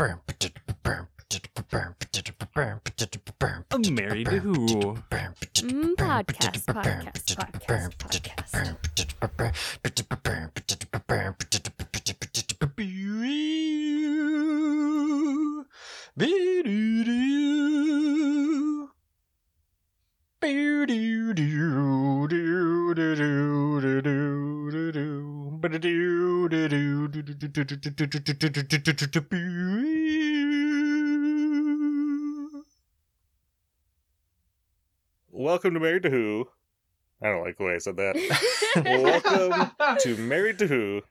I'm married to who? Mm, podcast, podcast, podcast, podcast. Welcome to Married to Who. I don't like the way I said that. Welcome to Married to Who,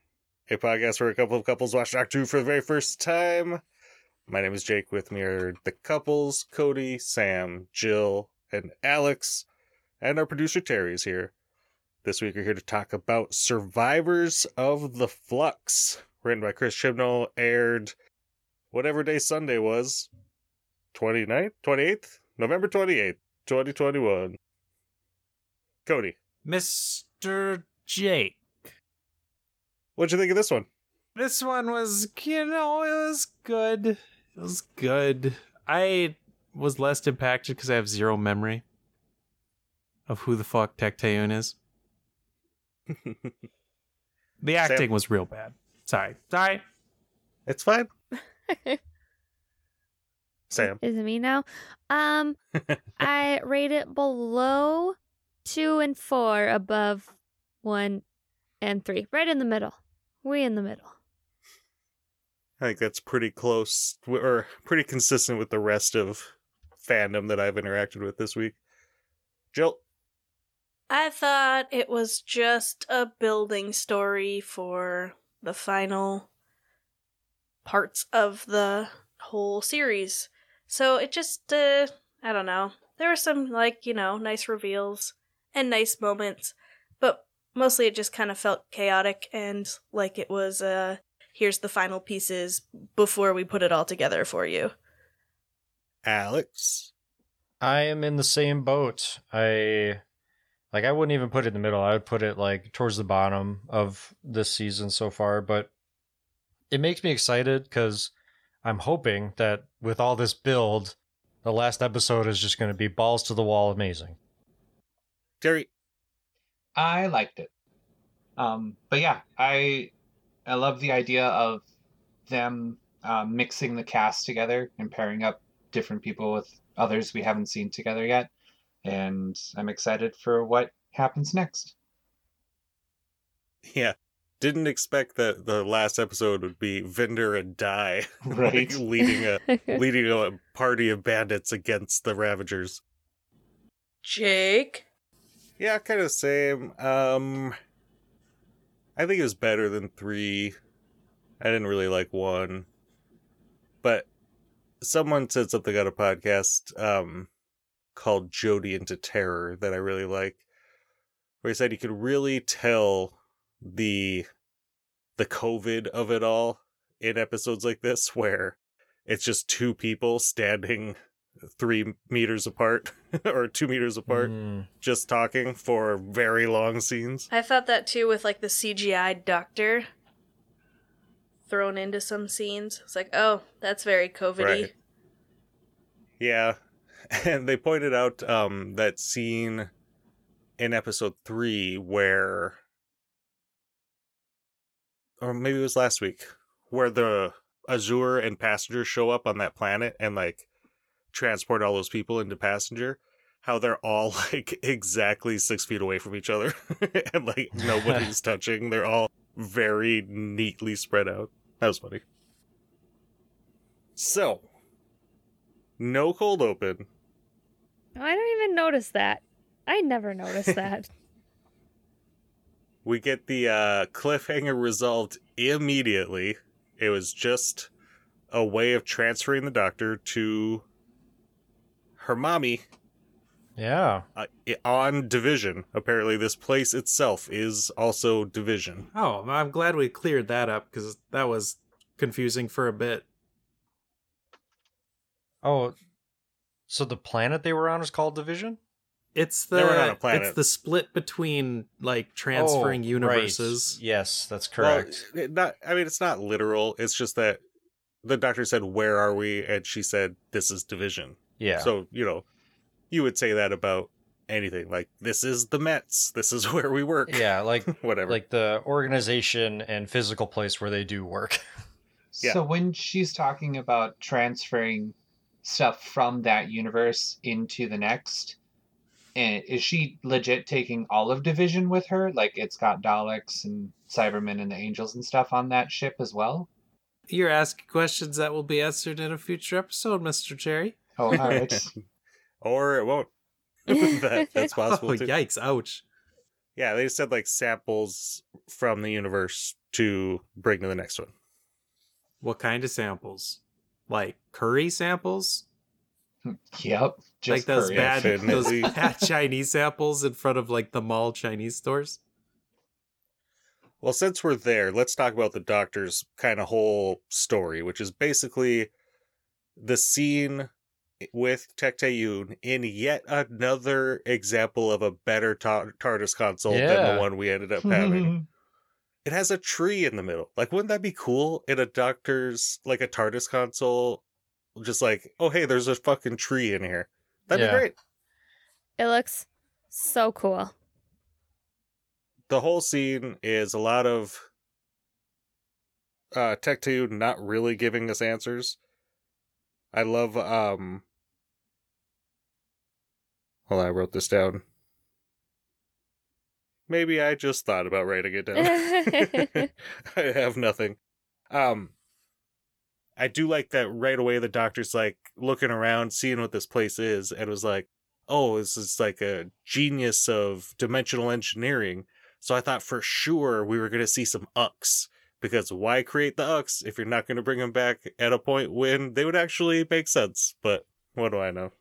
a podcast where a couple of couples watch Doctor Who for the very first time. My name is Jake. With me are the couples Cody, Sam, Jill, and Alex. And our producer Terry is here. This week we're here to talk about Survivors of the Flux, written by Chris Chibnall, aired whatever day Sunday was. 29th? 28th? November 28th, 2021. Cody, Mr. Jake. what'd you think of this one? This one was, you know, it was good. It was good. I was less impacted because I have zero memory of who the fuck Tecteun is. The acting was real bad. Sorry. Sorry. It's fine. Sam. Is it me now? Um, I rate it below two and four, above one and three, right in the middle. We in the middle. I think that's pretty close or pretty consistent with the rest of fandom that I've interacted with this week. Jill, I thought it was just a building story for the final parts of the whole series. So it just, uh, I don't know. There were some, like, you know, nice reveals and nice moments, but mostly it just kind of felt chaotic and like it was, uh, here's the final pieces before we put it all together for you. Alex, I am in the same boat. I like I wouldn't even put it in the middle. I would put it like towards the bottom of this season so far, but it makes me excited cuz I'm hoping that with all this build, the last episode is just going to be balls to the wall amazing. Terry, I liked it. Um, but yeah, I I love the idea of them uh, mixing the cast together and pairing up different people with others we haven't seen together yet, and I'm excited for what happens next. yeah, didn't expect that the last episode would be Vinder and Die, Right. like, leading a leading a party of bandits against the Ravagers. Jake? Yeah, kind of the same. Um, I think it was better than three. I didn't really like one, but someone said something on a podcast um called "Jody into Terror" that I really like, where he said you could really tell the the COVID of it all in episodes like this, where it's just two people standing three meters apart or two meters apart Mm, just talking for very long scenes. I thought that too with like the CGI doctor thrown into some scenes. It's like, oh, that's very COVID Right. Yeah. And they pointed out um that scene in episode 3 where or maybe it was last week where the Azure and passenger show up on that planet and like transport all those people into passenger how they're all like exactly six feet away from each other and like nobody's touching. They're all very neatly spread out. That was funny. So no cold open I don't even notice that. I never noticed that. we get the uh, cliffhanger resolved immediately. It was just a way of transferring the doctor to her mommy yeah. uh, on division. Apparently, this place itself is also division. Oh, I'm glad we cleared that up because that was confusing for a bit. Oh, so the planet they were on is called Division? It's They were on a the planet. it's the split between like transferring Oh, universes. right. Yes, that's correct. Well, it not. I mean, it's not literal. It's just that the doctor said, "Where are we?" and she said, "This is division." Yeah. So you know, you would say that about anything. Like, this is the Mets. This is where we work. yeah, like Whatever. like the organization and physical place where they do work. Yeah. So when she's talking about transferring stuff from that universe into the next, and is she legit taking all of Division with her? Like it's got Daleks and Cybermen and the Angels and stuff on that ship as well? You're asking questions that will be answered in a future episode, Mr. Cherry. Oh, all right. or it won't. that, that's possible Oh, too. yikes. Ouch. Yeah, they said like samples from the universe to bring to the next one. What kind of samples? Like curry samples? yep. Just like those curry. bad, those bad Chinese samples in front of like the mall Chinese stores? Well, since we're there, let's talk about the doctor's kind of whole story, which is basically the scene with Tecteun in yet another example of a better ta- TARDIS console than the one we ended up having. It has a tree in the middle. Like, wouldn't that be cool in a doctor's, like a TARDIS console? Just like, oh, hey, there's a fucking tree in here. That'd Yeah. be great. It looks so cool. the whole scene is a lot of uh Tecteun not really giving us answers. I love um Hold on, I wrote this down. Maybe I just thought about writing it down. I have nothing. Um I do like that right away the doctor's like looking around, seeing what this place is, and was like, Oh, this is like a genius of dimensional engineering. So I thought for sure we were gonna see some Ux. Because why create the Ux if you're not gonna bring them back at a point when they would actually make sense? But what do I know?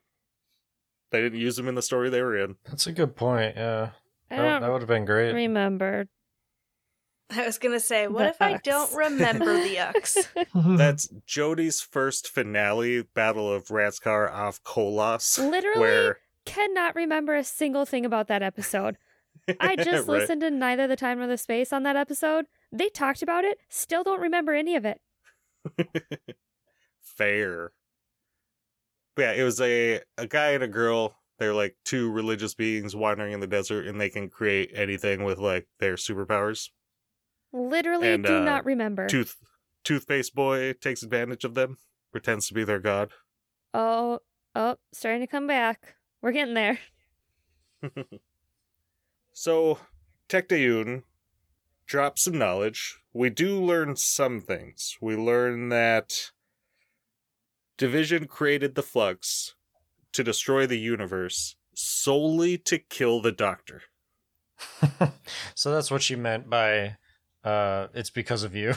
They didn't use them in the story they were in. That's a good point. Yeah. I That, don't that would have been great. remember. I was gonna say, what The if I don't remember the Ux? That's Jodie's first finale, Battle of Ranskoor Av Kolos. Literally Where cannot remember a single thing about that episode. I just Right. listened to Neither the Time nor the Space on that episode. They talked about it, still don't remember any of it. Fair. But yeah, it was a a guy and a girl. They're like two religious beings wandering in the desert, and they can create anything with like their superpowers. Literally And, do uh, not remember. Tooth Toothpaste Boy takes advantage of them, pretends to be their god. Oh, oh, starting to come back. We're getting there. So Tecteun drops some knowledge. We do learn some things. We learn that Division created the Flux to destroy the universe solely to kill the Doctor. so that's what she meant by uh it's because of you.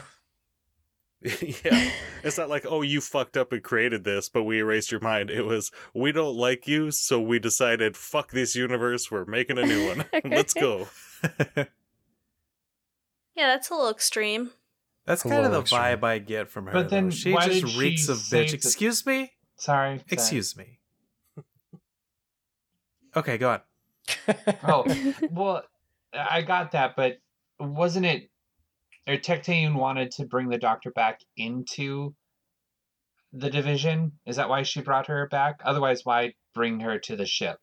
yeah. It's not like, oh, you fucked up and created this, but we erased your mind. It was, we don't like you, so we decided, fuck this universe, we're making a new one. Let's go. yeah, that's a little extreme. That's kind of the extreme. vibe I get from her. But though. then she just did she reeks of bitch. that- Excuse me? Sorry. sorry. Excuse me. Okay, go on. Oh, well, I got that, but wasn't it? Or Tecteun wanted to bring the doctor back into the division. Is that why she brought her back? Otherwise, why bring her to the ship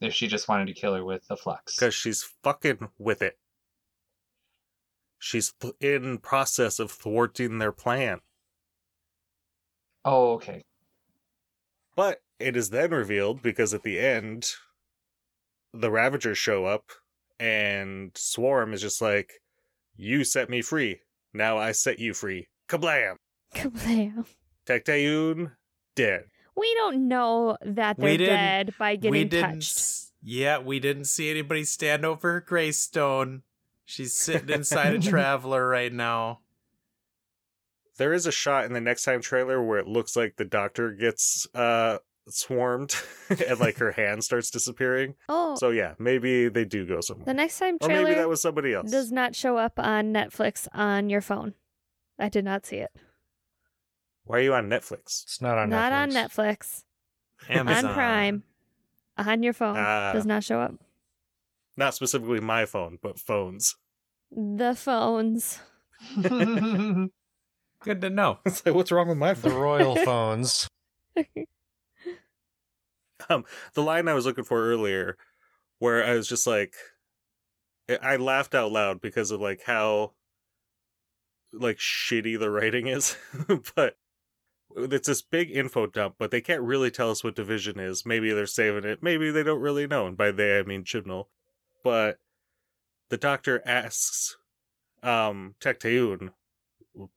if she just wanted to kill her with the flux? Because she's fucking with it. She's th- in process of thwarting their plan. Oh, okay. But it is then revealed because at the end, the Ravagers show up, and Swarm is just like, "You set me free. Now I set you free." Kablam! Kablam. Tecteun dead. We don't know that they're dead by we getting didn't. touched. Yeah, we didn't see anybody stand over her greystone. She's sitting inside a traveler right now. There is a shot in the next time trailer where it looks like the Doctor gets uh swarmed, and like her hand starts disappearing. Oh, So yeah, maybe they do go somewhere. the next time or maybe that was somebody else. does not show up on Netflix on your phone. I did not see it. Why are you on Netflix? It's not on not Netflix. on Netflix. Amazon On Prime. On your phone. Ah. does not show up. Not specifically my phone, but phones. The phones. Good to know. It's like, what's wrong with my The royal phones. the line I was looking for earlier, where I was just like, I- laughed out loud because of like how like shitty the writing is, but it's this big info dump, but they can't really tell us what division is. Maybe they're saving it. Maybe they don't really know. And by they, I mean Chibnall. But the doctor asks um Tecteun,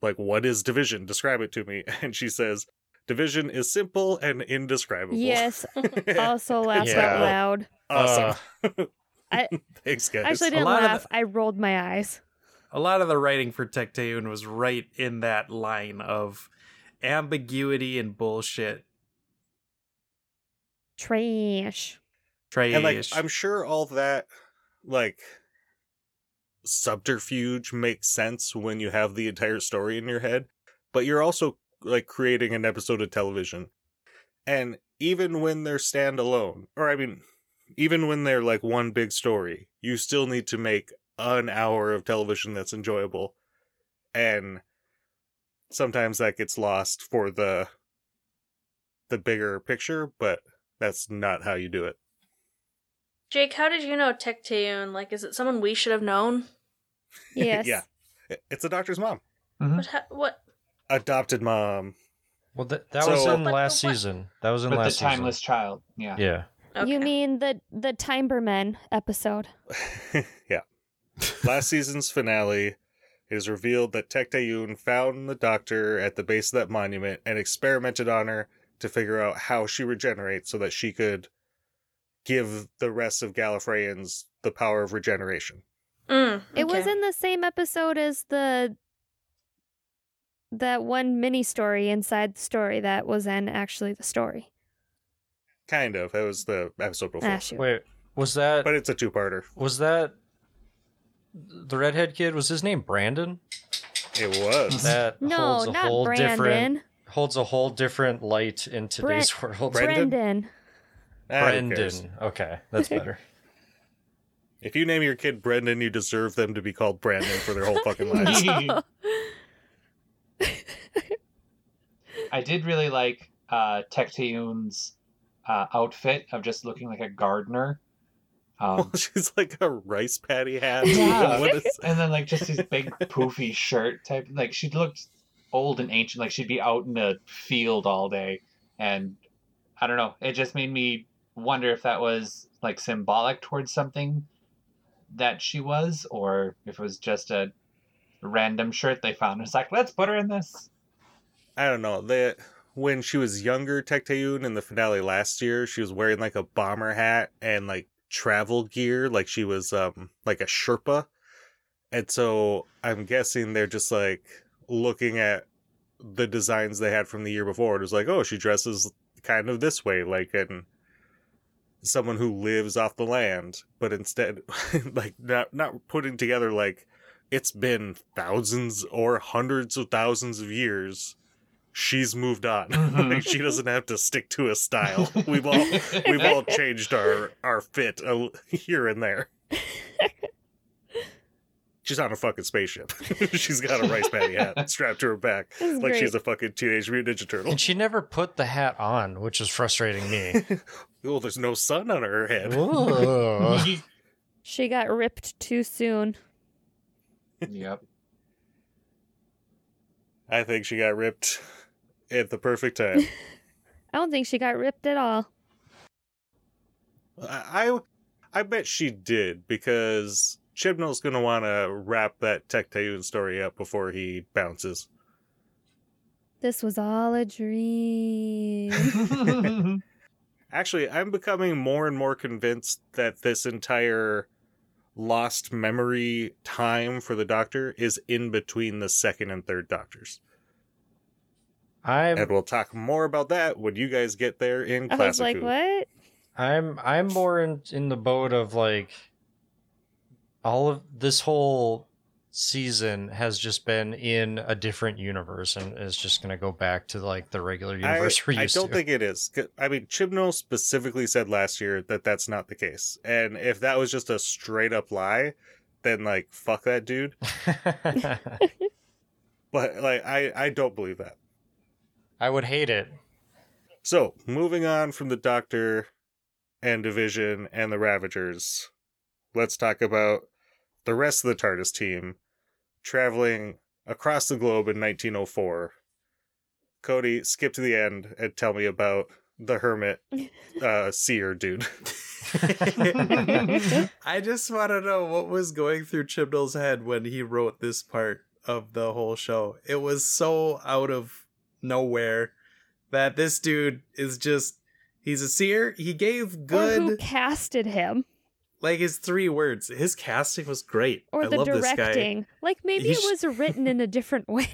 like, what is division? Describe it to me. And she says, division is simple and indescribable. Yes. Also laughed Yeah. out loud. awesome. I- Thanks, guys. I actually A didn't lot of laugh. I rolled my eyes. A lot of the writing for Tecteun was right in that line of ambiguity and bullshit. Trash. Trash. and like i'm sure all that like subterfuge makes sense when you have the entire story in your head but you're also like creating an episode of television and even when they're standalone or i mean even when they're like one big story you still need to make an hour of television that's enjoyable and sometimes that gets lost for the the bigger picture but that's not how you do it Jake, how did you know Tecteun? Like, is it someone we should have known? Yes. yeah. It's a doctor's mom. Mhm. What? Ha- what? Adopted mom. Well, that, that So- was in But- last but season. That was in last season. But the timeless season. child. Yeah. Yeah. Okay. You mean the the Timbermen episode? yeah. Last season's finale it is revealed that Tecteun found the doctor at the base of that monument and experimented on her to figure out how she regenerates so that she could give the rest of Gallifreyans the power of regeneration. Mm, It was in the same episode as the that one mini story inside the story that was in actually the story. Kind of. That was the episode before. Ah, shoot. Wait, was that But it's a two parter. was that the redhead kid? Was his name Brandon? It was. That No, holds a not whole different Brandon. holds a whole different light in today's world. Brendan? Brendan. Ah, who? Brendan. Okay, that's better. If you name your kid Brendan, you deserve them to be called Brandon for their whole fucking lives. I did really like uh, Tecteun's uh, outfit of just looking like a gardener. Um, She's like a rice patty hat. Yeah. What is- and then like just this big poofy shirt type. Like she looked old and ancient. Like she'd be out in the field all day. And I don't know. It just made me wonder if that was like symbolic towards something that she was, or if it was just a random shirt they found. It's like let's put her in this. I don't know. The when she was younger, Tecteun in the finale last year, she was wearing like a bomber hat and like travel gear, like she was um like a Sherpa. And so I'm guessing they're just like looking at the designs they had from the year before. It was like, oh, she dresses kind of this way, like an someone who lives off the land, but instead like not not putting together like it's been thousands or hundreds of thousands of years she's moved on Mhm. like she doesn't have to stick to a style we've all we've all changed our our fit a, here and there she's on a fucking spaceship she's got a rice patty hat strapped to her back This like great. she's a fucking teenage mutant ninja turtle And she never put the hat on, which is frustrating me. oh there's no sun on her head She got ripped too soon. yep. i think she got ripped at the perfect time I don't think she got ripped at all. I I I bet she did because Chibnall's gonna want to wrap that Tecteun story up before he bounces. This was all a dream. Actually, I'm becoming more and more convinced that this entire lost memory time for the Doctor is in between the second and third Doctors, I'm and we'll talk more about that when you guys get there in I was Classic like, Who. what? I'm I'm more in in the boat of like all of this whole season has just been in a different universe and is just going to go back to like the regular universe I, we're I don't to. think it is. I mean, Chibnall specifically said last year that that's not the case. And if that was just a straight up lie, then like fuck that dude. But like I I don't believe that. I would hate it. So, moving on from the Doctor and Division and the Ravagers, let's talk about the rest of the TARDIS team traveling across the globe in 1904. Cody, skip to the end and tell me about the hermit uh seer dude. I just want to know what was going through Chibnall's head when he wrote this part of the whole show. It was so out of nowhere that this dude is just he's a seer. He gave Or who good casted him? like his three words. His casting was great. Or I the love this guy. directing? Like maybe He it sh- was written in a different way.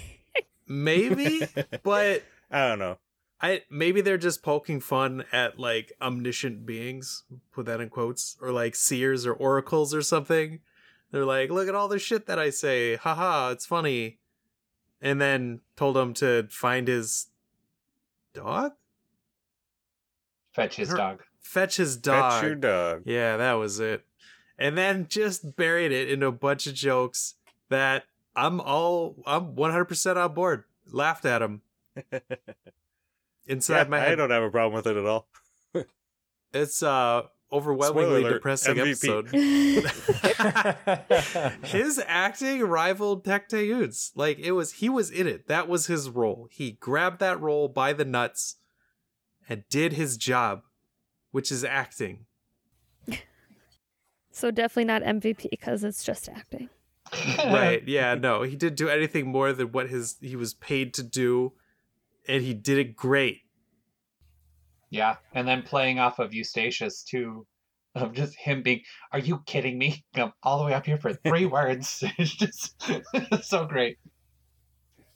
Maybe, but I don't know. I maybe they're just poking fun at like omniscient beings, put that in quotes, or like seers or oracles or something. They're like, look at all the shit that I say, haha, it's funny. And then told him to find his dog, Fetch his Her- dog. fetch his dog. Fetch your dog. Yeah, that was it. And then just buried it in a bunch of jokes that I'm all I'm 100% on board. Laughed at him inside Yeah, my I don't have a problem with it at all. It's uh overwhelmingly alert, depressing MVP. episode. His acting rivaled Tecteun's. Like it was he was in it. That was his role. He grabbed that role by the nuts and did his job, which is acting. so definitely not MVP because it's just acting. right. Yeah, no. He didn't do anything more than what his he was paid to do and he did it great. Yeah, and then playing off of Eustacius too, of just him being, "Are you kidding me? I'm all the way up here for three words." It's just so great.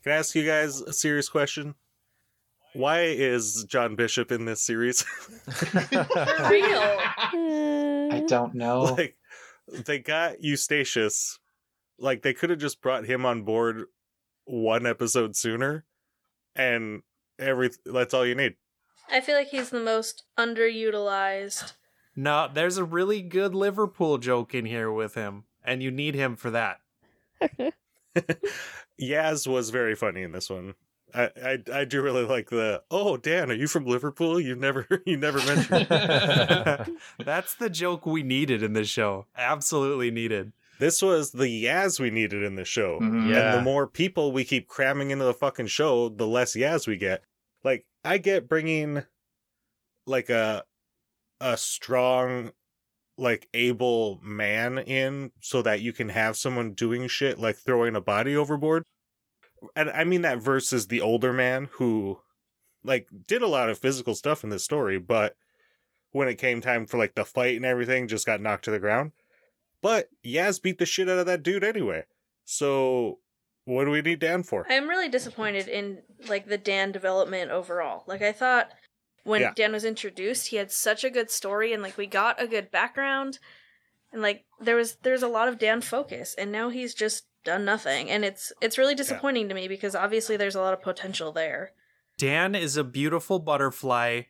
Can I ask you guys a serious question? Why is John Bishop in this series? For real. I don't know. like they got Eustacius. Like they could have just brought him on board one episode sooner and every that's all you need. I feel like he's the most underutilized. No, there's a really good Liverpool joke in here with him, and you need him for that. Yaz was very funny in this one. I, I I do really like the oh Dan, are you from Liverpool? You never you never mentioned it. That's the joke we needed in this show. Absolutely needed. this was the Yaz we needed in the show. Mhm. Yeah. And the more people we keep cramming into the fucking show, the less Yaz we get. Like I get bringing like a a strong like able man in so that you can have someone doing shit like throwing a body overboard. And I mean that versus the older man who like did a lot of physical stuff in this story, but when it came time for like the fight and everything, just got knocked to the ground. But Yaz beat the shit out of that dude anyway. So what do we need Dan for? I'm really disappointed in like the Dan development overall. Like I thought when Yeah. Dan was introduced, he had such a good story and like we got a good background and like there was there's a lot of Dan focus and now he's just done nothing and it's it's really disappointing to me because obviously there's a lot of potential there. Dan is a beautiful butterfly.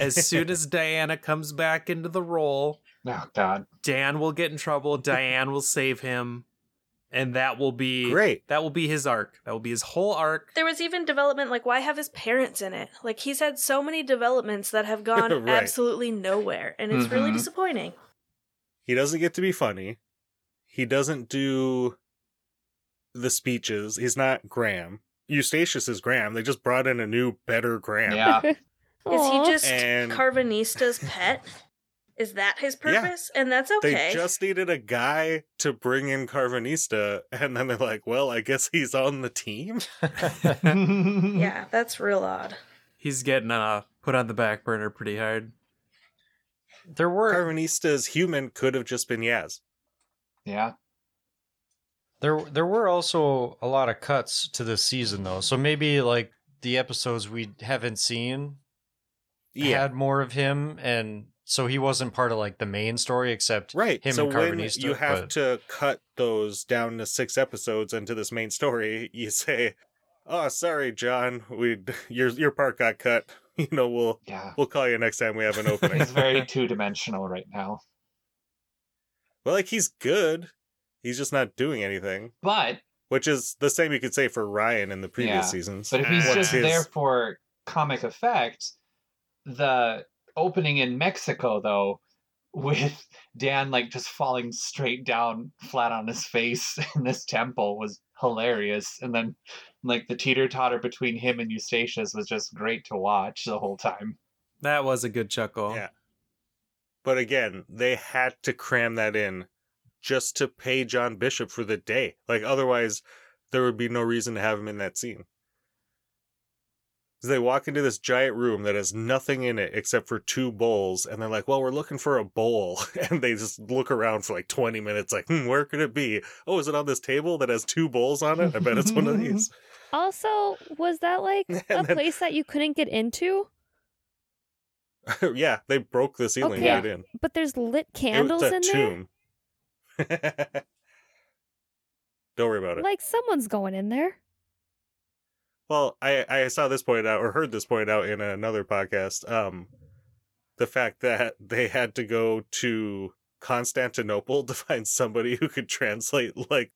As soon as Diana comes back into the role, Oh God. Dan will get in trouble. Diane will save him, and that will be Great. That will be his arc. That will be his whole arc. There was even development like why have his parents in it? Like he's had so many developments that have gone Right. absolutely nowhere and it's really Mhm. disappointing. He doesn't get to be funny. He doesn't do the speeches. He's not Graham. Eustacius is Graham. They just brought in a new, better Graham. Yeah. Is he just And- Karvanista's pet? Is that his Yeah. purpose? And that's okay. They just needed a guy to bring in Karvanista, and then they're like, well, I guess he's on the team. Yeah, that's real odd. He's getting uh put on the back burner pretty hard. There were Karvanista's human could have just been Yaz. yeah. there there were also a lot of cuts to this season though. So maybe like the episodes we haven't seen Yeah. had more of him and so he wasn't part of like the main story except Right. him so and when Karvanista, you have but- to cut those down to six episodes into this main story, you say, "Oh, sorry, John, we your your part got cut. You know, we'll Yeah. we'll call you next time we have an opening." He's very two dimensional right now. well, like he's good. He's just not doing anything. But which is the same you could say for Ryan in the previous Yeah, seasons. But if he's just his- there for comic effect, the opening in Mexico though, with Dan like just falling straight down flat on his face in this temple was hilarious. And then like the teeter totter between him and Eustacius was just great to watch the whole time. That was a good chuckle. Yeah. But again, they had to cram that in just to pay John Bishop for the day. Like otherwise, there would be no reason to have him in that scene. They walk into this giant room that has nothing in it except for two bowls, and they're like, "Well, we're looking for a bowl," and they just look around for like twenty minutes, like, "Hmm, where could it be? Oh, is it on this table that has two bowls on it? I bet it's one of these." Also, was that like a then- place that you couldn't get into? yeah, they broke the ceiling Okay. right in. But there's lit candles in there. tomb. Don't worry about it. Like someone's going in there. Well, I I saw this pointed out or heard this pointed out in another podcast. Um, the fact that they had to go to Constantinople to find somebody who could translate like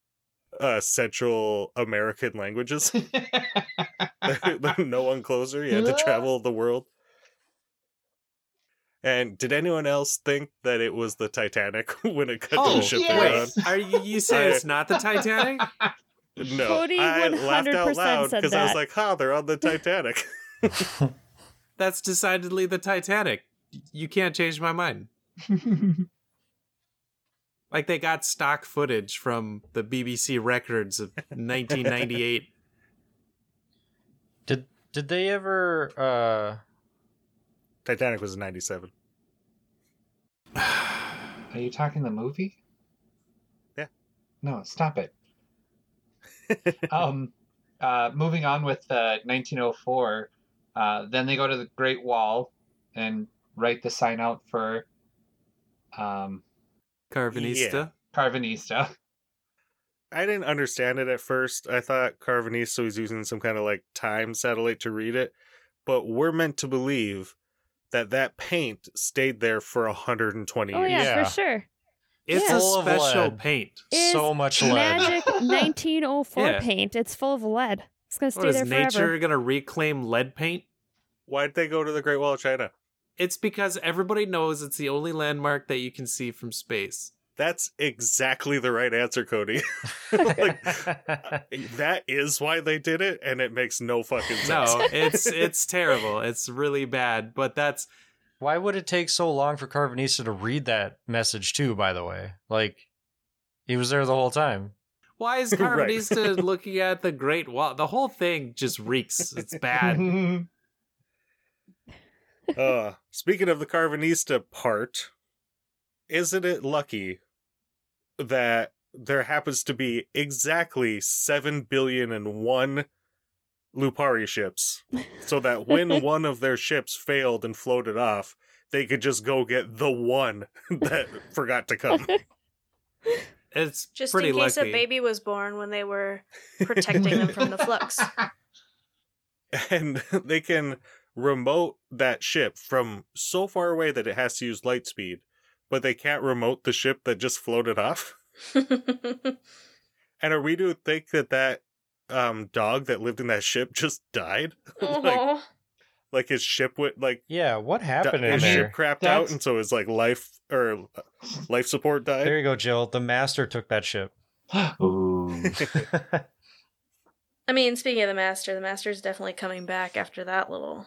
uh Central American languages. no one closer. You had to travel the world. And did anyone else think that it was the Titanic when it cut to Oh, the ship yes. they? Wait, are you, you say it's not the Titanic? No, Cody I laughed out loud because I was like, "Ha, they're on the Titanic." That's decidedly the Titanic. You can't change my mind. Like they got stock footage from the BBC records of 1998. Did did they ever uh Titanic was in '97. Are you talking the movie? Yeah. No, stop it. um, uh, moving on with uh, 1904, uh, then they go to the Great Wall and write the sign out for um, Karvanista. Karvanista. I didn't understand it at first. I thought Karvanista was using some kind of like time satellite to read it, but we're meant to believe that that paint stayed there for 120 Oh years. yeah, Yeah. for sure. It's Yeah. a Full special lead. paint. Is so much lead? Magic 1904 Yeah. paint. It's full of lead. It's gonna What stay is there nature gonna reclaim lead paint? Why'd they go to the Great Wall of China? It's because everybody knows it's the only landmark that you can see from space. That's exactly the right answer, Cody. like, that is why they did it, and it makes no fucking sense. No, it's it's terrible. It's really bad. But that's Why would it take so long for Karvanista to read that message too, by the way? Like he was there the whole time. why is Right. Looking at the Great Wall? The whole thing just reeks. It's bad. uh, speaking of the Karvanista part, isn't it lucky that there happens to be exactly 7 billion and one Lupari ships, so that when one of their ships failed and floated off, they could just go get the one that forgot to come. It's Just pretty in case lucky. a baby was born when they were protecting them from the flux. and they can remote that ship from so far away that it has to use light speed, but they can't remote the ship that just floated off. And are we to think that that um dog that lived in that ship just died? like, Aw. like his ship went like Yeah, what di- happened in his there? ship crapped out, and so his like life or life support died. There you go, Jill. The master took that ship. Ooh. I mean, speaking of the master, the master's definitely coming back after that little,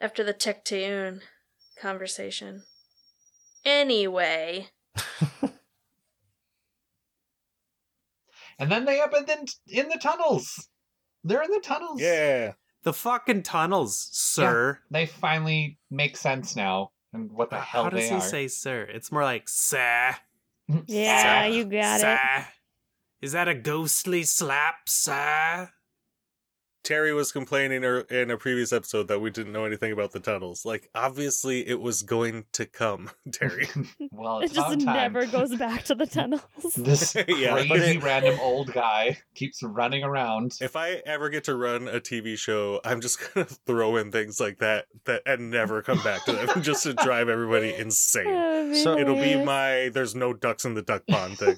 after the Tecteun conversation. Anyway, and then they up in the, in the tunnels. They're in the tunnels. yeah, the fucking tunnels, sir. They finally make sense now and what the hell How does they he are. say sir? It's more like sir. Yeah, Sir. you got it. sir. Is that a ghostly slap, sir? Terry was complaining er- in a previous episode that we didn't know anything about the tunnels. Like, obviously, it was going to come, Terry. well, It just time. never goes back to the tunnels. This Yeah, crazy it- random old guy keeps running around. if I ever get to run a TV show, I'm just gonna throw in things like that that and never come back to them, just to drive everybody insane. That So- It'll be my "there's no ducks in the duck pond" thing.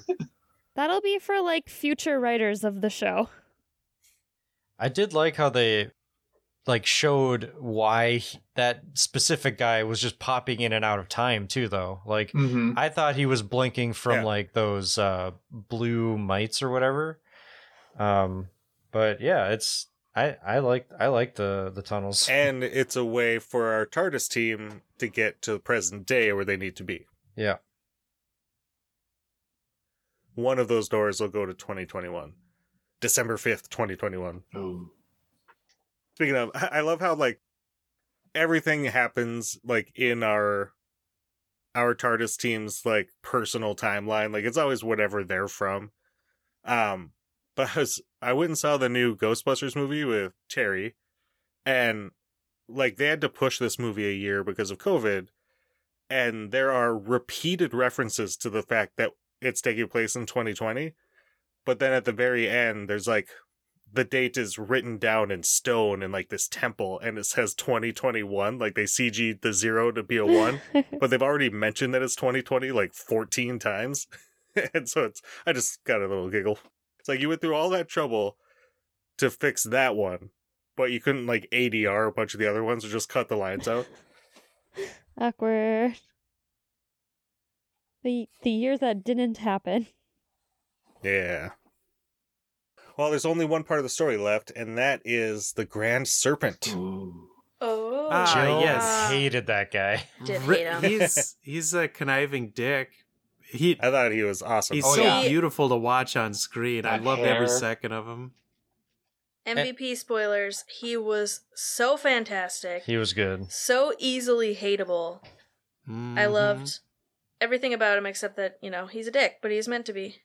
That'll be for like future writers of the show. I did like how they like showed why that specific guy was just popping in and out of time too though. Like hmm I thought he was blinking from Yeah. like those uh blue mites or whatever. Um but yeah, it's I I like I like the the tunnels. and it's a way for our TARDIS team to get to the present day where they need to be. yeah. One of those doors will go to 2021, December 5th, 2021. Ooh. Speaking of, I I love how like everything happens like in our our TARDIS team's like personal timeline. Like it's always whatever they're from. Um, but I was I went and saw the new Ghostbusters movie with Terry, and like they had to push this movie a year because of COVID, and there are repeated references to the fact that it's taking place in 2020. But then at the very end, there's like the date is written down in stone in like this temple and it says 2021 like they cg the zero to be a one but they've already mentioned that it's 2020 like 14 times and so it's i just got a little giggle it's like you went through all that trouble to fix that one but you couldn't like adr a bunch of the other ones or just cut the lines out Awkward. The the year that didn't happen. Yeah well there's only one part of the story left and that is the grand serpent Ooh. Oh, Ah, Jill yes. hated that guy. Did hate him. He's he's a conniving dick. He i thought he was awesome he's Oh, so yeah. beautiful to watch on screen. I That loved every second of him. MVP spoilers. He was so fantastic, He was good. so easily hateable. I Mhm. loved everything about him except that you know he's a dick, but he's meant to be.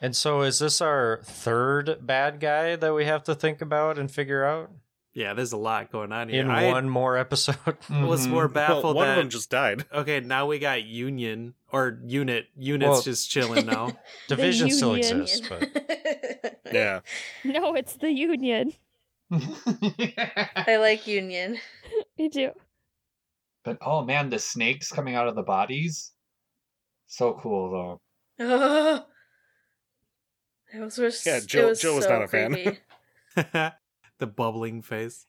And so is this our third bad guy that we have to think about and figure out Yeah, there's a lot going on here. in I one more episode? was more well, baffled one that of them just died okay, now we got Union or Unit. Unit's Well- just chilling now. Division still exists, but yeah No, it's the Union. I like Union. Me too. but oh man, the snakes coming out of the bodies. So cool though. Oh, it was just, Yeah, it Jill- was Jill was so not a fan. the bubbling face.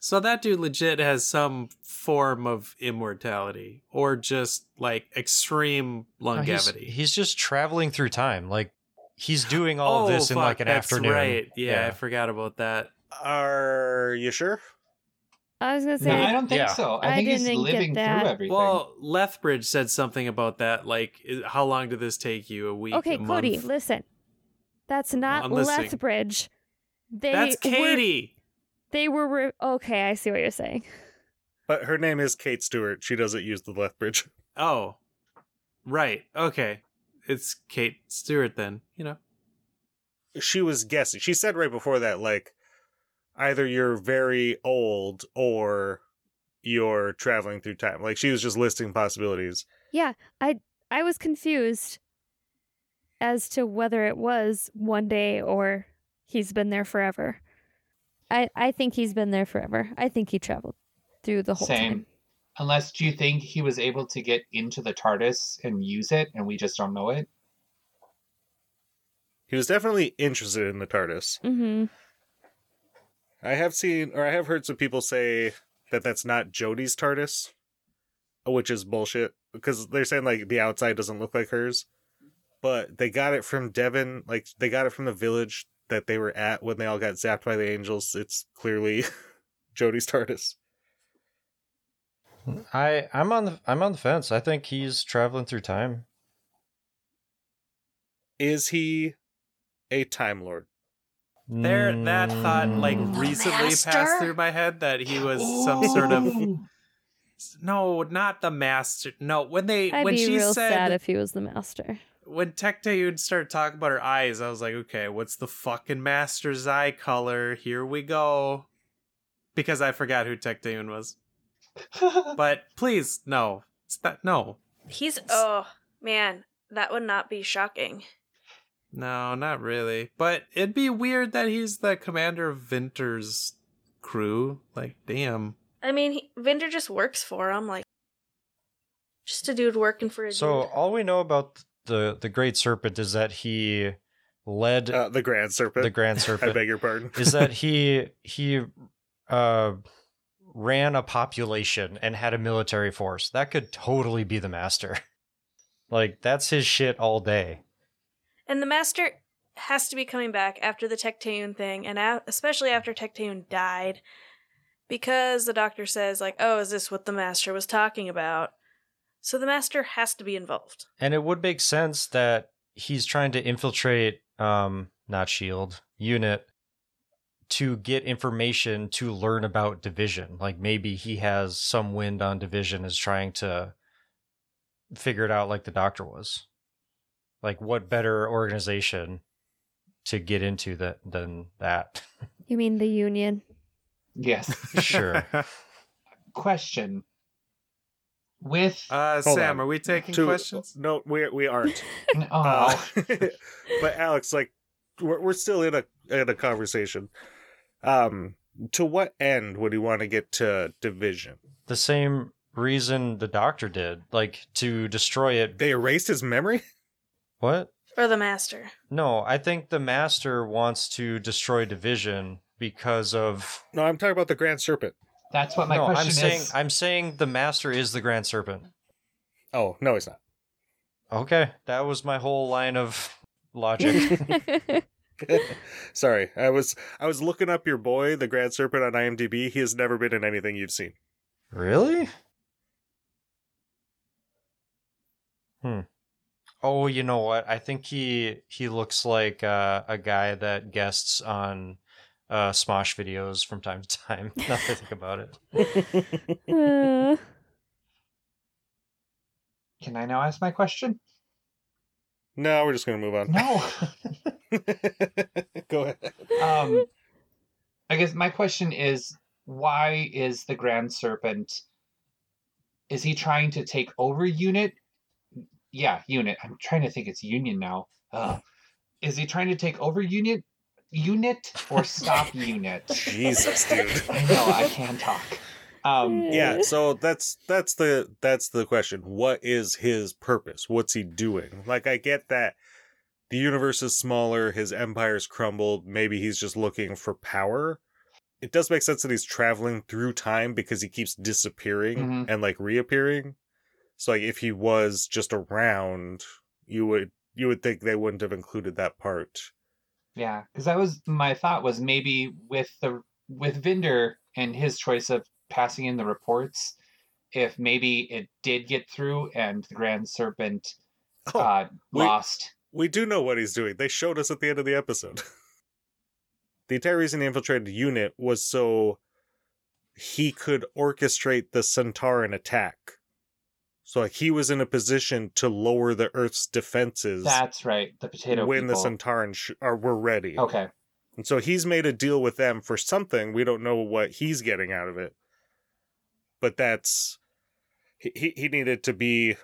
So that dude legit has some form of immortality or just like extreme No, he's, longevity. he's just traveling through time. Like he's doing all of this in Oh, like an that's afternoon. Right. Yeah, I forgot about that. are you sure I was gonna No, say I don't think Yeah. so. I, I think he's didn't get living that. through everything. Well, Lethbridge said something about that. Like, how long did this take you? A week? Okay, a Cody, month? listen. That's not I'm. Lethbridge. They That's Were, Katie. they were re- okay. I see what you're saying. But her name is Kate Stewart. She doesn't use the Lethbridge. Oh, right. Okay, it's Kate Stewart then. You know. She was guessing. She said right before that, like, either you're very old or you're traveling through time. Like, she was just listing possibilities. Yeah, I I was confused as to whether it was one day or he's been there forever. I I think he's been there forever. I think he traveled through the whole Same. time. Unless do you think he was able to get into the TARDIS and use it and we just don't know it? He was definitely interested in the TARDIS. Mm-hmm. I have seen, or I have heard some people say that that's not Jodie's TARDIS, which is bullshit because they're saying like the outside doesn't look like hers, but they got it from Devon. Like they got it from the village that they were at when they all got zapped by the angels. It's clearly Jodie's TARDIS. I I'm on the I'm on the fence. I think he's traveling through time. Is he a Time Lord? There, that thought like Mm. recently Master? passed through my head that he was some sort of no, not the master. No, when they I'd when be she real said sad if he was the master. When Tecteun started talking about her eyes, I was like, okay, what's the fucking master's eye color? Here we go. Because I forgot who Tecteun was. But please, no. Stop, no. He's oh man, that would not be shocking. No, not really. But it'd be weird that he's the commander of Vinder's crew. Like, damn. I mean, he, Vinder just works for him, like just a dude working for a So dude. all we know about the the Great Serpent is that he led Uh, the Grand Serpent. the Grand Serpent. I beg your pardon. is that he he uh ran a population and had a military force. That could totally be the master. like that's his shit all day. And the master has to be coming back after the Tecteun thing, and a- especially after Tecteun died, because the doctor says, like, oh, is this what the master was talking about? So the master has to be involved. And it would make sense that he's trying to infiltrate um not shield unit to get information to learn about division. Like maybe he has some wind on division is trying to figure it out like the doctor was. Like what better organization to get into that than that? You mean the Union? Yes. Sure. Question. With Uh, Sam, on. are we taking Two- questions? No, we we aren't. oh, Uh, but Alex, like, we're we're still in a in a conversation. Um, to what end would he want to get to division? the same reason the doctor did, like to destroy it. They erased his memory. What? Or the master. No, I think the master wants to destroy division because of No, I'm talking about the Grand Serpent. That's what my no, question I'm saying is. I'm saying the master is the grand serpent. Oh no, he's not. Okay, that was my whole line of logic. Sorry, I was I was looking up your boy, the Grand Serpent, on IMDb. He has never been in anything you've seen. really? Hmm. Oh, you know what? I think he he looks like uh, a guy that guests on uh, Smosh videos from time to time. Now that I think about it. Uh, Can I now ask my question? No, we're just gonna move on. No. Go ahead. um, I guess my question is, why is the Grand Serpent? Is he trying to take over Unit? Yeah, Unit. I'm trying to think. It's Union now. Ugh. Is he trying to take over Unit? Unit or stop Unit? Jesus, dude. I know I can talk. Um, yeah so that's that's the that's the question what is his purpose what's he doing like i get that the universe is smaller his empire's crumbled maybe he's just looking for power it does make sense that he's traveling through time because he keeps disappearing Mhm. and like reappearing so like if he was just around you would you would think they wouldn't have included that part Yeah, because that was my thought was maybe with the with Vinder and his choice of passing in the reports, if maybe it did get through and the Grand Serpent Oh, uh, we- lost. We do know what he's doing. They showed us at the end of the episode. the entire reason he infiltrated unit was so he could orchestrate the Sontaran attack. So like he was in a position to lower the Earth's defenses That's right, the potato when the people. Sontaran sh- are were ready. Okay, And so he's made a deal with them for something. We don't know what he's getting out of it. But that's he he, he needed to be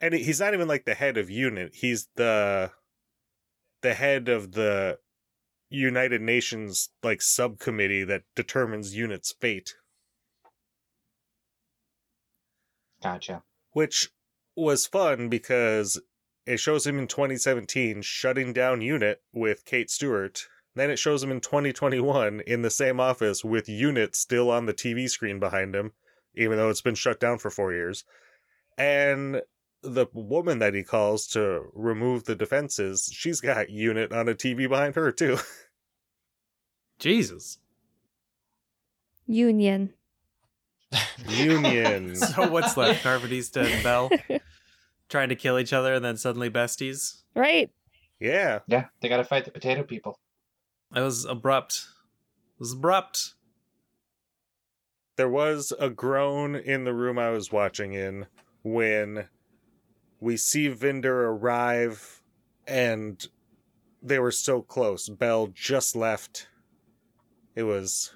and he's not even like the head of unit. He's the the head of the United Nations like subcommittee that determines unit's fate, gotcha. Which was fun because it shows him in 2017 shutting down unit with Kate Stewart. Then it shows him in 2021 in the same office with unit still on the TV screen behind him, even though it's been shut down for 4 years. And the woman that he calls to remove the defenses, she's got unit on a TV behind her too. Jesus. Union. Union. So what's left? Karvanista and Bel trying to kill each other and then suddenly besties. Right. yeah. Yeah, they got to fight the potato people. That was abrupt. It was abrupt. There was a groan in the room I was watching in when we see Vinder arrive and they were so close. Bel just left. It was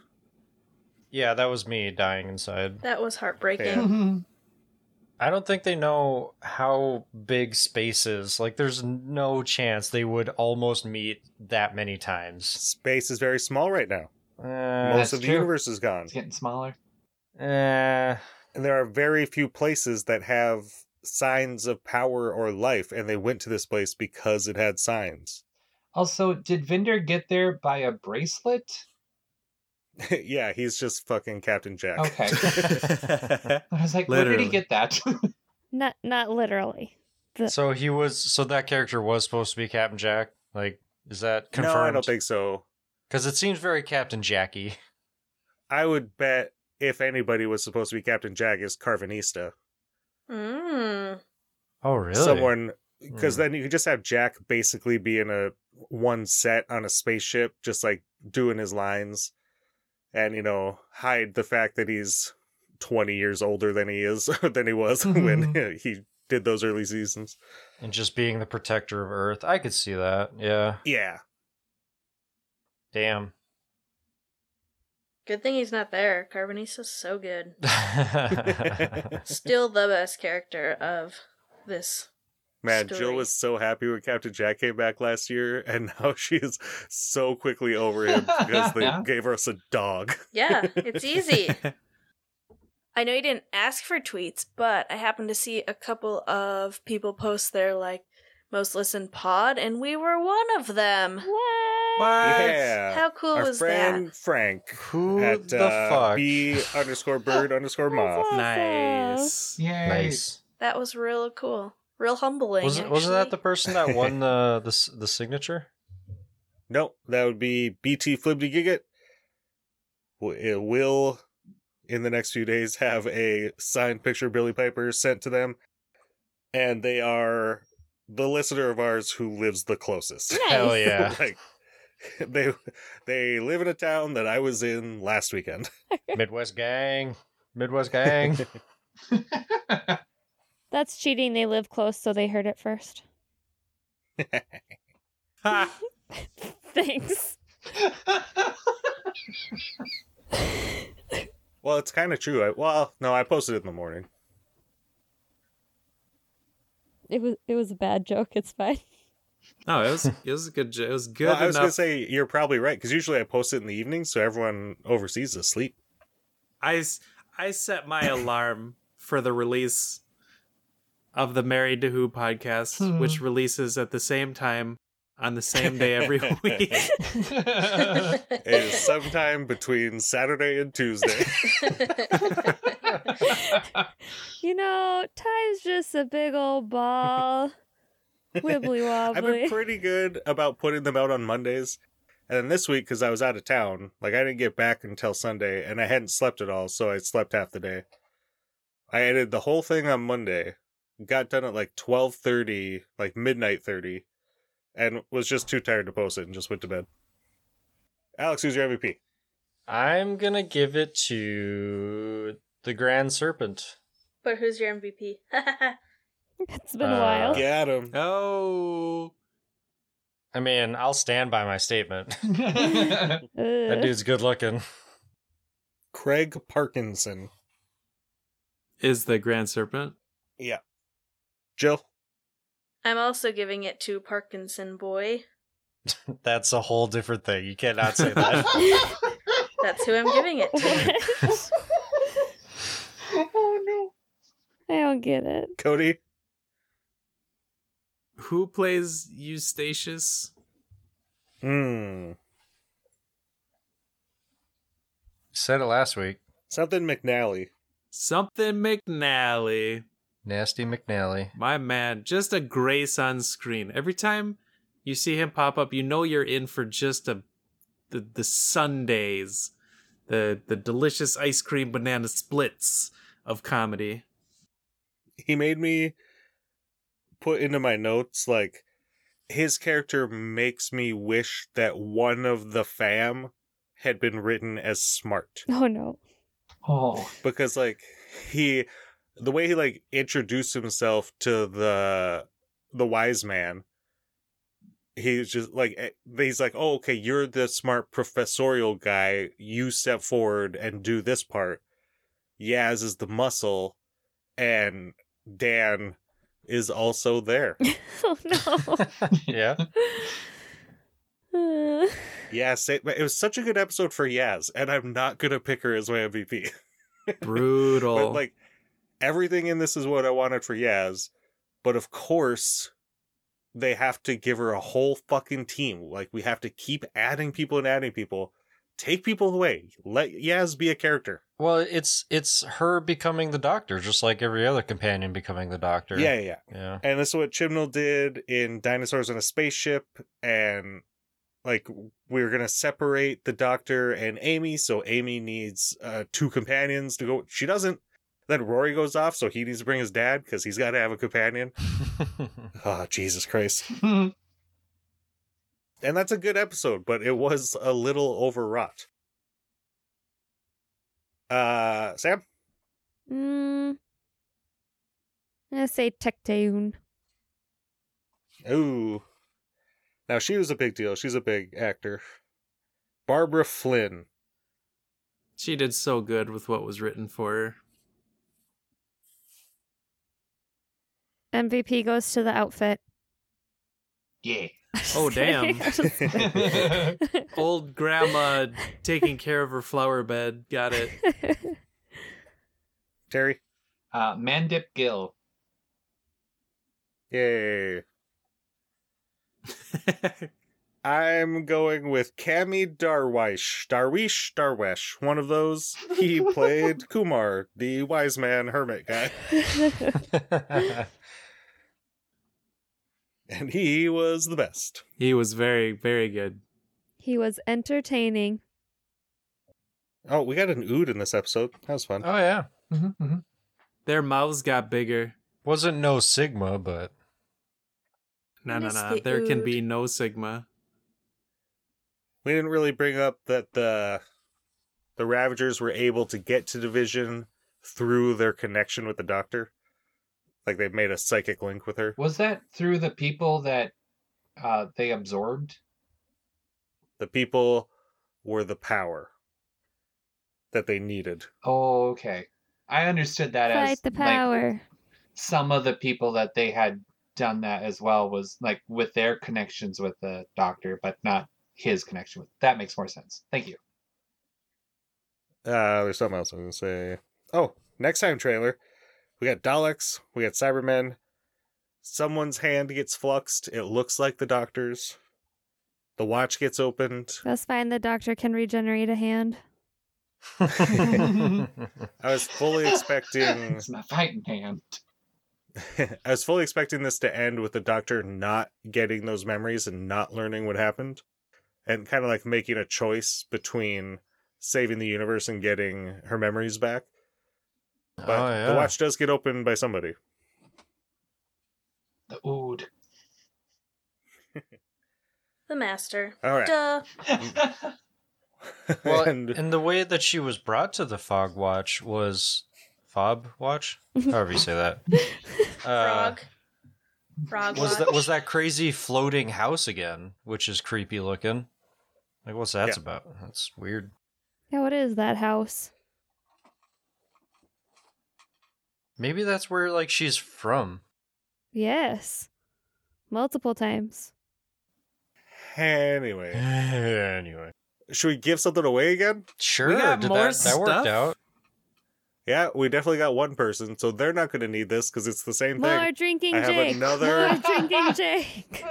yeah, that was me dying inside. That was heartbreaking. Yeah. I don't think they know how big space is. Like, there's no chance they would almost meet that many times. space is very small right now. Uh, Most of the true. universe is gone. It's getting smaller. eh, And there are very few places that have signs of power or life, and they went to this place because it had signs. Also, did Vinder get there by a bracelet? yeah, he's just fucking Captain Jack. Okay. I was like, where did he get that? Not not literally. The- So he was. So that character was supposed to be Captain Jack. Like, is that confirmed? no, I don't think so. Because it seems very Captain Jackie. I would bet if anybody was supposed to be Captain Jack is Karvanista. Mm. Oh, really? Someone because Hmm. then you could just have Jack basically be in a one set on a spaceship, just like doing his lines, and you know hide the fact that he's twenty years older than he is than he was when mm-hmm. he did those early seasons. and just being the protector of Earth. I could see that. Yeah. Yeah, Damn. Good thing he's not there. Karvanista's so good. Still the best character of this. Man, Jill was so happy when Captain Jack came back last year, and now she is so quickly over him because they gave us a dog. Yeah, it's easy. I know you didn't ask for tweets, but I happened to see a couple of people post their like most listened pod, and we were one of them. what? Yeah, How cool our was friend Frank Who at the uh, fuck? b underscore bird underscore moth. nice. Yay. nice. that? That was real cool, real humbling. Was, wasn't that the person that won the the the signature? No, that would be BT Flibby Giggit. It will, in the next few days, have a signed picture of Billie Piper sent to them, and they are the listener of ours who lives the closest. Nice. Hell yeah. like they they live in a town that I was in last weekend. Midwest gang. Midwest gang. That's cheating. They live close, so they heard it first. Thanks. Well, it's kind of true. I, well, no, I posted it in the morning. It was it was a bad joke. It's fine. No, it was it was a good. jo- It was good Well, I was enough. gonna say you're probably right because usually I post it in the evening, so everyone overseas is asleep. I I set my alarm for the release of the Married to Who podcast, hmm. which releases at the same time on the same day every week. It is sometime between Saturday and Tuesday. You know, time's just a big old ball. Wibbly wobbly. I've been pretty good about putting them out on Mondays. And then this week, because I was out of town, like I didn't get back until Sunday, and I hadn't slept at all, so I slept half the day. I edited the whole thing on Monday, got done at like twelve thirty, like midnight thirty, and was just too tired to post it and just went to bed. Alex, who's your MVP? I'm gonna give it to the Grand Serpent. But who's your MVP? it's been a Uh, while. Get him. oh, I mean, I'll stand by my statement. That dude's good looking. Craig Parkinson. is the Grand Serpent? Yeah. Jill. I'm also giving it to Parkinson Boy. That's a whole different thing. You cannot say that. That's who I'm giving it to. oh no. I don't get it. Cody. Who plays Eustacius? Hmm. Said it last week. Something McNally. Something McNally. Nasty McNally. My man, just a grace on screen. Every time you see him pop up, you know you're in for just a the the Sundays, the the delicious ice cream banana splits of comedy. he made me put into my notes like his character makes me wish that one of the fam had been written as smart Oh no. Oh. because like he the way he like introduced himself to the the wise man he's just like eh, he's like oh okay you're the smart professorial guy you step forward and do this part yaz is the muscle and dan is also there Oh no. Yeah. Uh, yeah say, it was such a good episode for yaz and i'm not gonna pick her as my mvp Brutal. but like everything in this is what I wanted for Yaz, but of course they have to give her a whole fucking team. Like we have to keep adding people and adding people. Take people away. Let Yaz be a character. Well, it's it's her becoming the doctor, just like every other companion becoming the doctor. Yeah, yeah, yeah. And this is what Chibnall did in Dinosaurs in a Spaceship. And like, we are to separate the doctor and Amy. So Amy needs uh, two companions to go. She doesn't. Then Rory goes off. So he needs to bring his dad because he's got to have a companion. Oh, Jesus Christ. And that's a good episode, but it was a little overwrought. Uh, Sam? Mm, I'm gonna say Tecteun. Ooh. Now she was a big deal. She's a big actor. Barbara Flynn. She did so good with what was written for her. MVP goes to the outfit. yeah. Oh, damn. I'm just kidding. Old grandma taking care of her flower bed. Got it. Terry? Uh, Mandip Gill. Yay. I'm going with Cami Darwish. Darwish? Darwesh. One of those. He played Kumar, the wise man hermit guy. And he was the best. he was very, very good. he was entertaining. Oh, we got an ood in this episode. That was fun. oh yeah. Mm-hmm, Their mouths got bigger. Wasn't no Sigma, but No, no, no. the There can be no Sigma. We didn't really bring up that the the Ravagers were able to get to Division through their connection with the Doctor. Like they made a psychic link with her. Was that through the people that uh, they absorbed? The people were the power that they needed. Oh, okay. I understood that as Fight the like, power. some of the people that they had done that as well was like with their connections with the doctor, but not his connection with. That makes more sense. Thank you. Uh, there's something else I was gonna say. Oh, next time trailer. We got Daleks, we got Cybermen. Someone's hand gets fluxed. It looks like the doctor's. The watch gets opened. That's fine. The doctor can regenerate a hand. I was fully expecting it's my fighting hand. I was fully expecting this to end with the doctor not getting those memories and not learning what happened. And kind of like making a choice between saving the universe and getting her memories back. But oh yeah. the watch does get opened by somebody. The ood. The master. All right. Duh. Well, and and the way that she was brought to the Fog Watch was Fob Watch, however you say that. Uh, Frog. Frog. was watch. that was that crazy floating house again, which is creepy looking. Like, what's that Yeah. about? That's weird. Yeah, what is that house? Maybe that's where like she's from. Yes. Multiple times. anyway, anyway, should we give something away again? sure. We got did more that, that worked out? Yeah, we definitely got one person, so they're not going to need this because it's the same thing. More drinking I have Jake. another- More drinking Jake.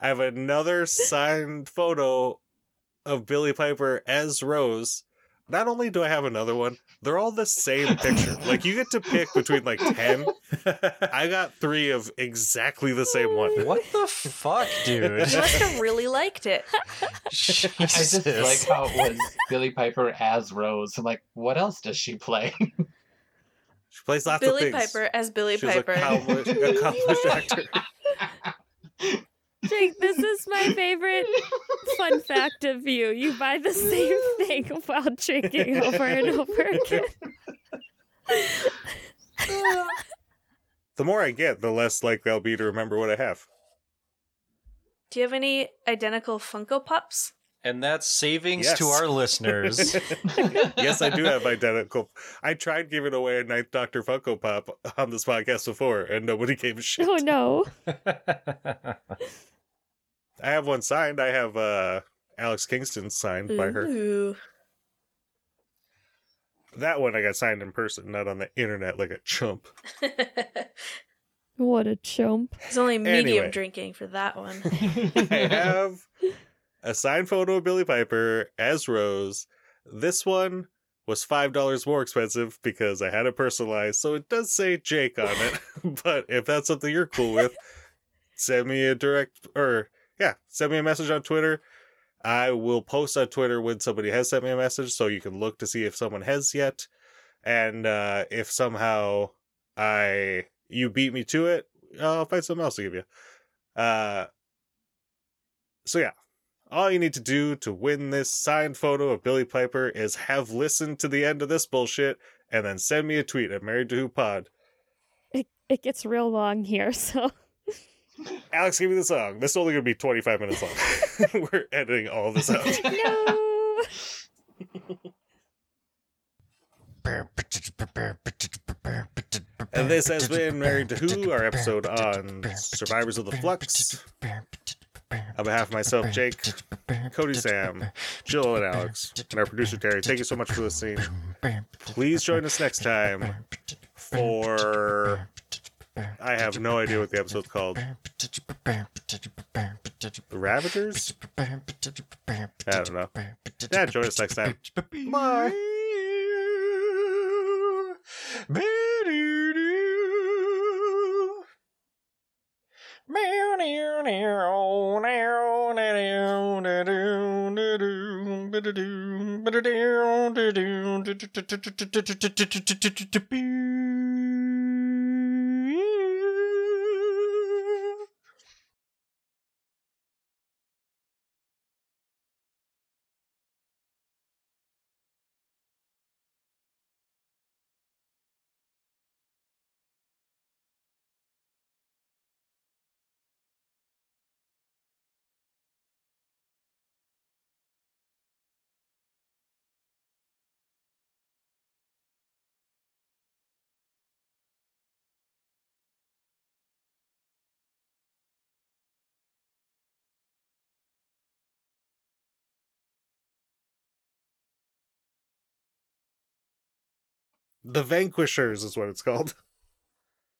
I have another signed photo of Billie Piper as Rose. Not only do I have another one, they're all the same picture. like you get to pick between like 10. I got 3 of exactly the same one. What the fuck, dude? You must have really liked it. I just like how it was Billie Piper as Rose. I'm like, what else does she play? She plays lots Billie of things. Piper as Billie She's Piper. a accomplished, accomplished actor. Jake, this is my favorite fun fact of you. You buy the same thing while drinking over and over again. The more I get, the less likely I'll be to remember what I have. Do you have any identical Funko Pops? And that's savings to our listeners. yes, I do have identical. I tried giving away a Ninth Doctor Funko Pop on this podcast before, and nobody gave a shit. Oh no. I have one signed. I have uh, Alex Kingston signed by her. That one I got signed in person, not on the internet like a chump. What a chump. It's only medium Anyway. drinking for that one. I have a signed photo of Billie Piper as Rose. This one was five dollars more expensive because I had it personalized, so it does say Jake on it. but if that's something you're cool with, send me a direct or yeah, send me a message on Twitter. I will post on Twitter when somebody has sent me a message, so you can look to see if someone has yet. And uh, if somehow I you beat me to it, I'll find something else to give you. Uh, so yeah, all you need to do to win this signed photo of Billie Piper is have listened to the end of this bullshit and then send me a tweet at Married to Who Pod. It it gets real long here, so Alex, give me the song. This is only gonna be 25 minutes long. We're editing all this out. no. And this has been Married to Who, our episode on Survivors of the Flux. On behalf of myself, Jake, Cody, Sam, Jill, and Alex, and our producer Terry, thank you so much for listening. Please join us next time for I have no idea what the episode's called. The Ravagers? I don't know. Yeah, join us next time. Bye. The Vanquishers is what it's called.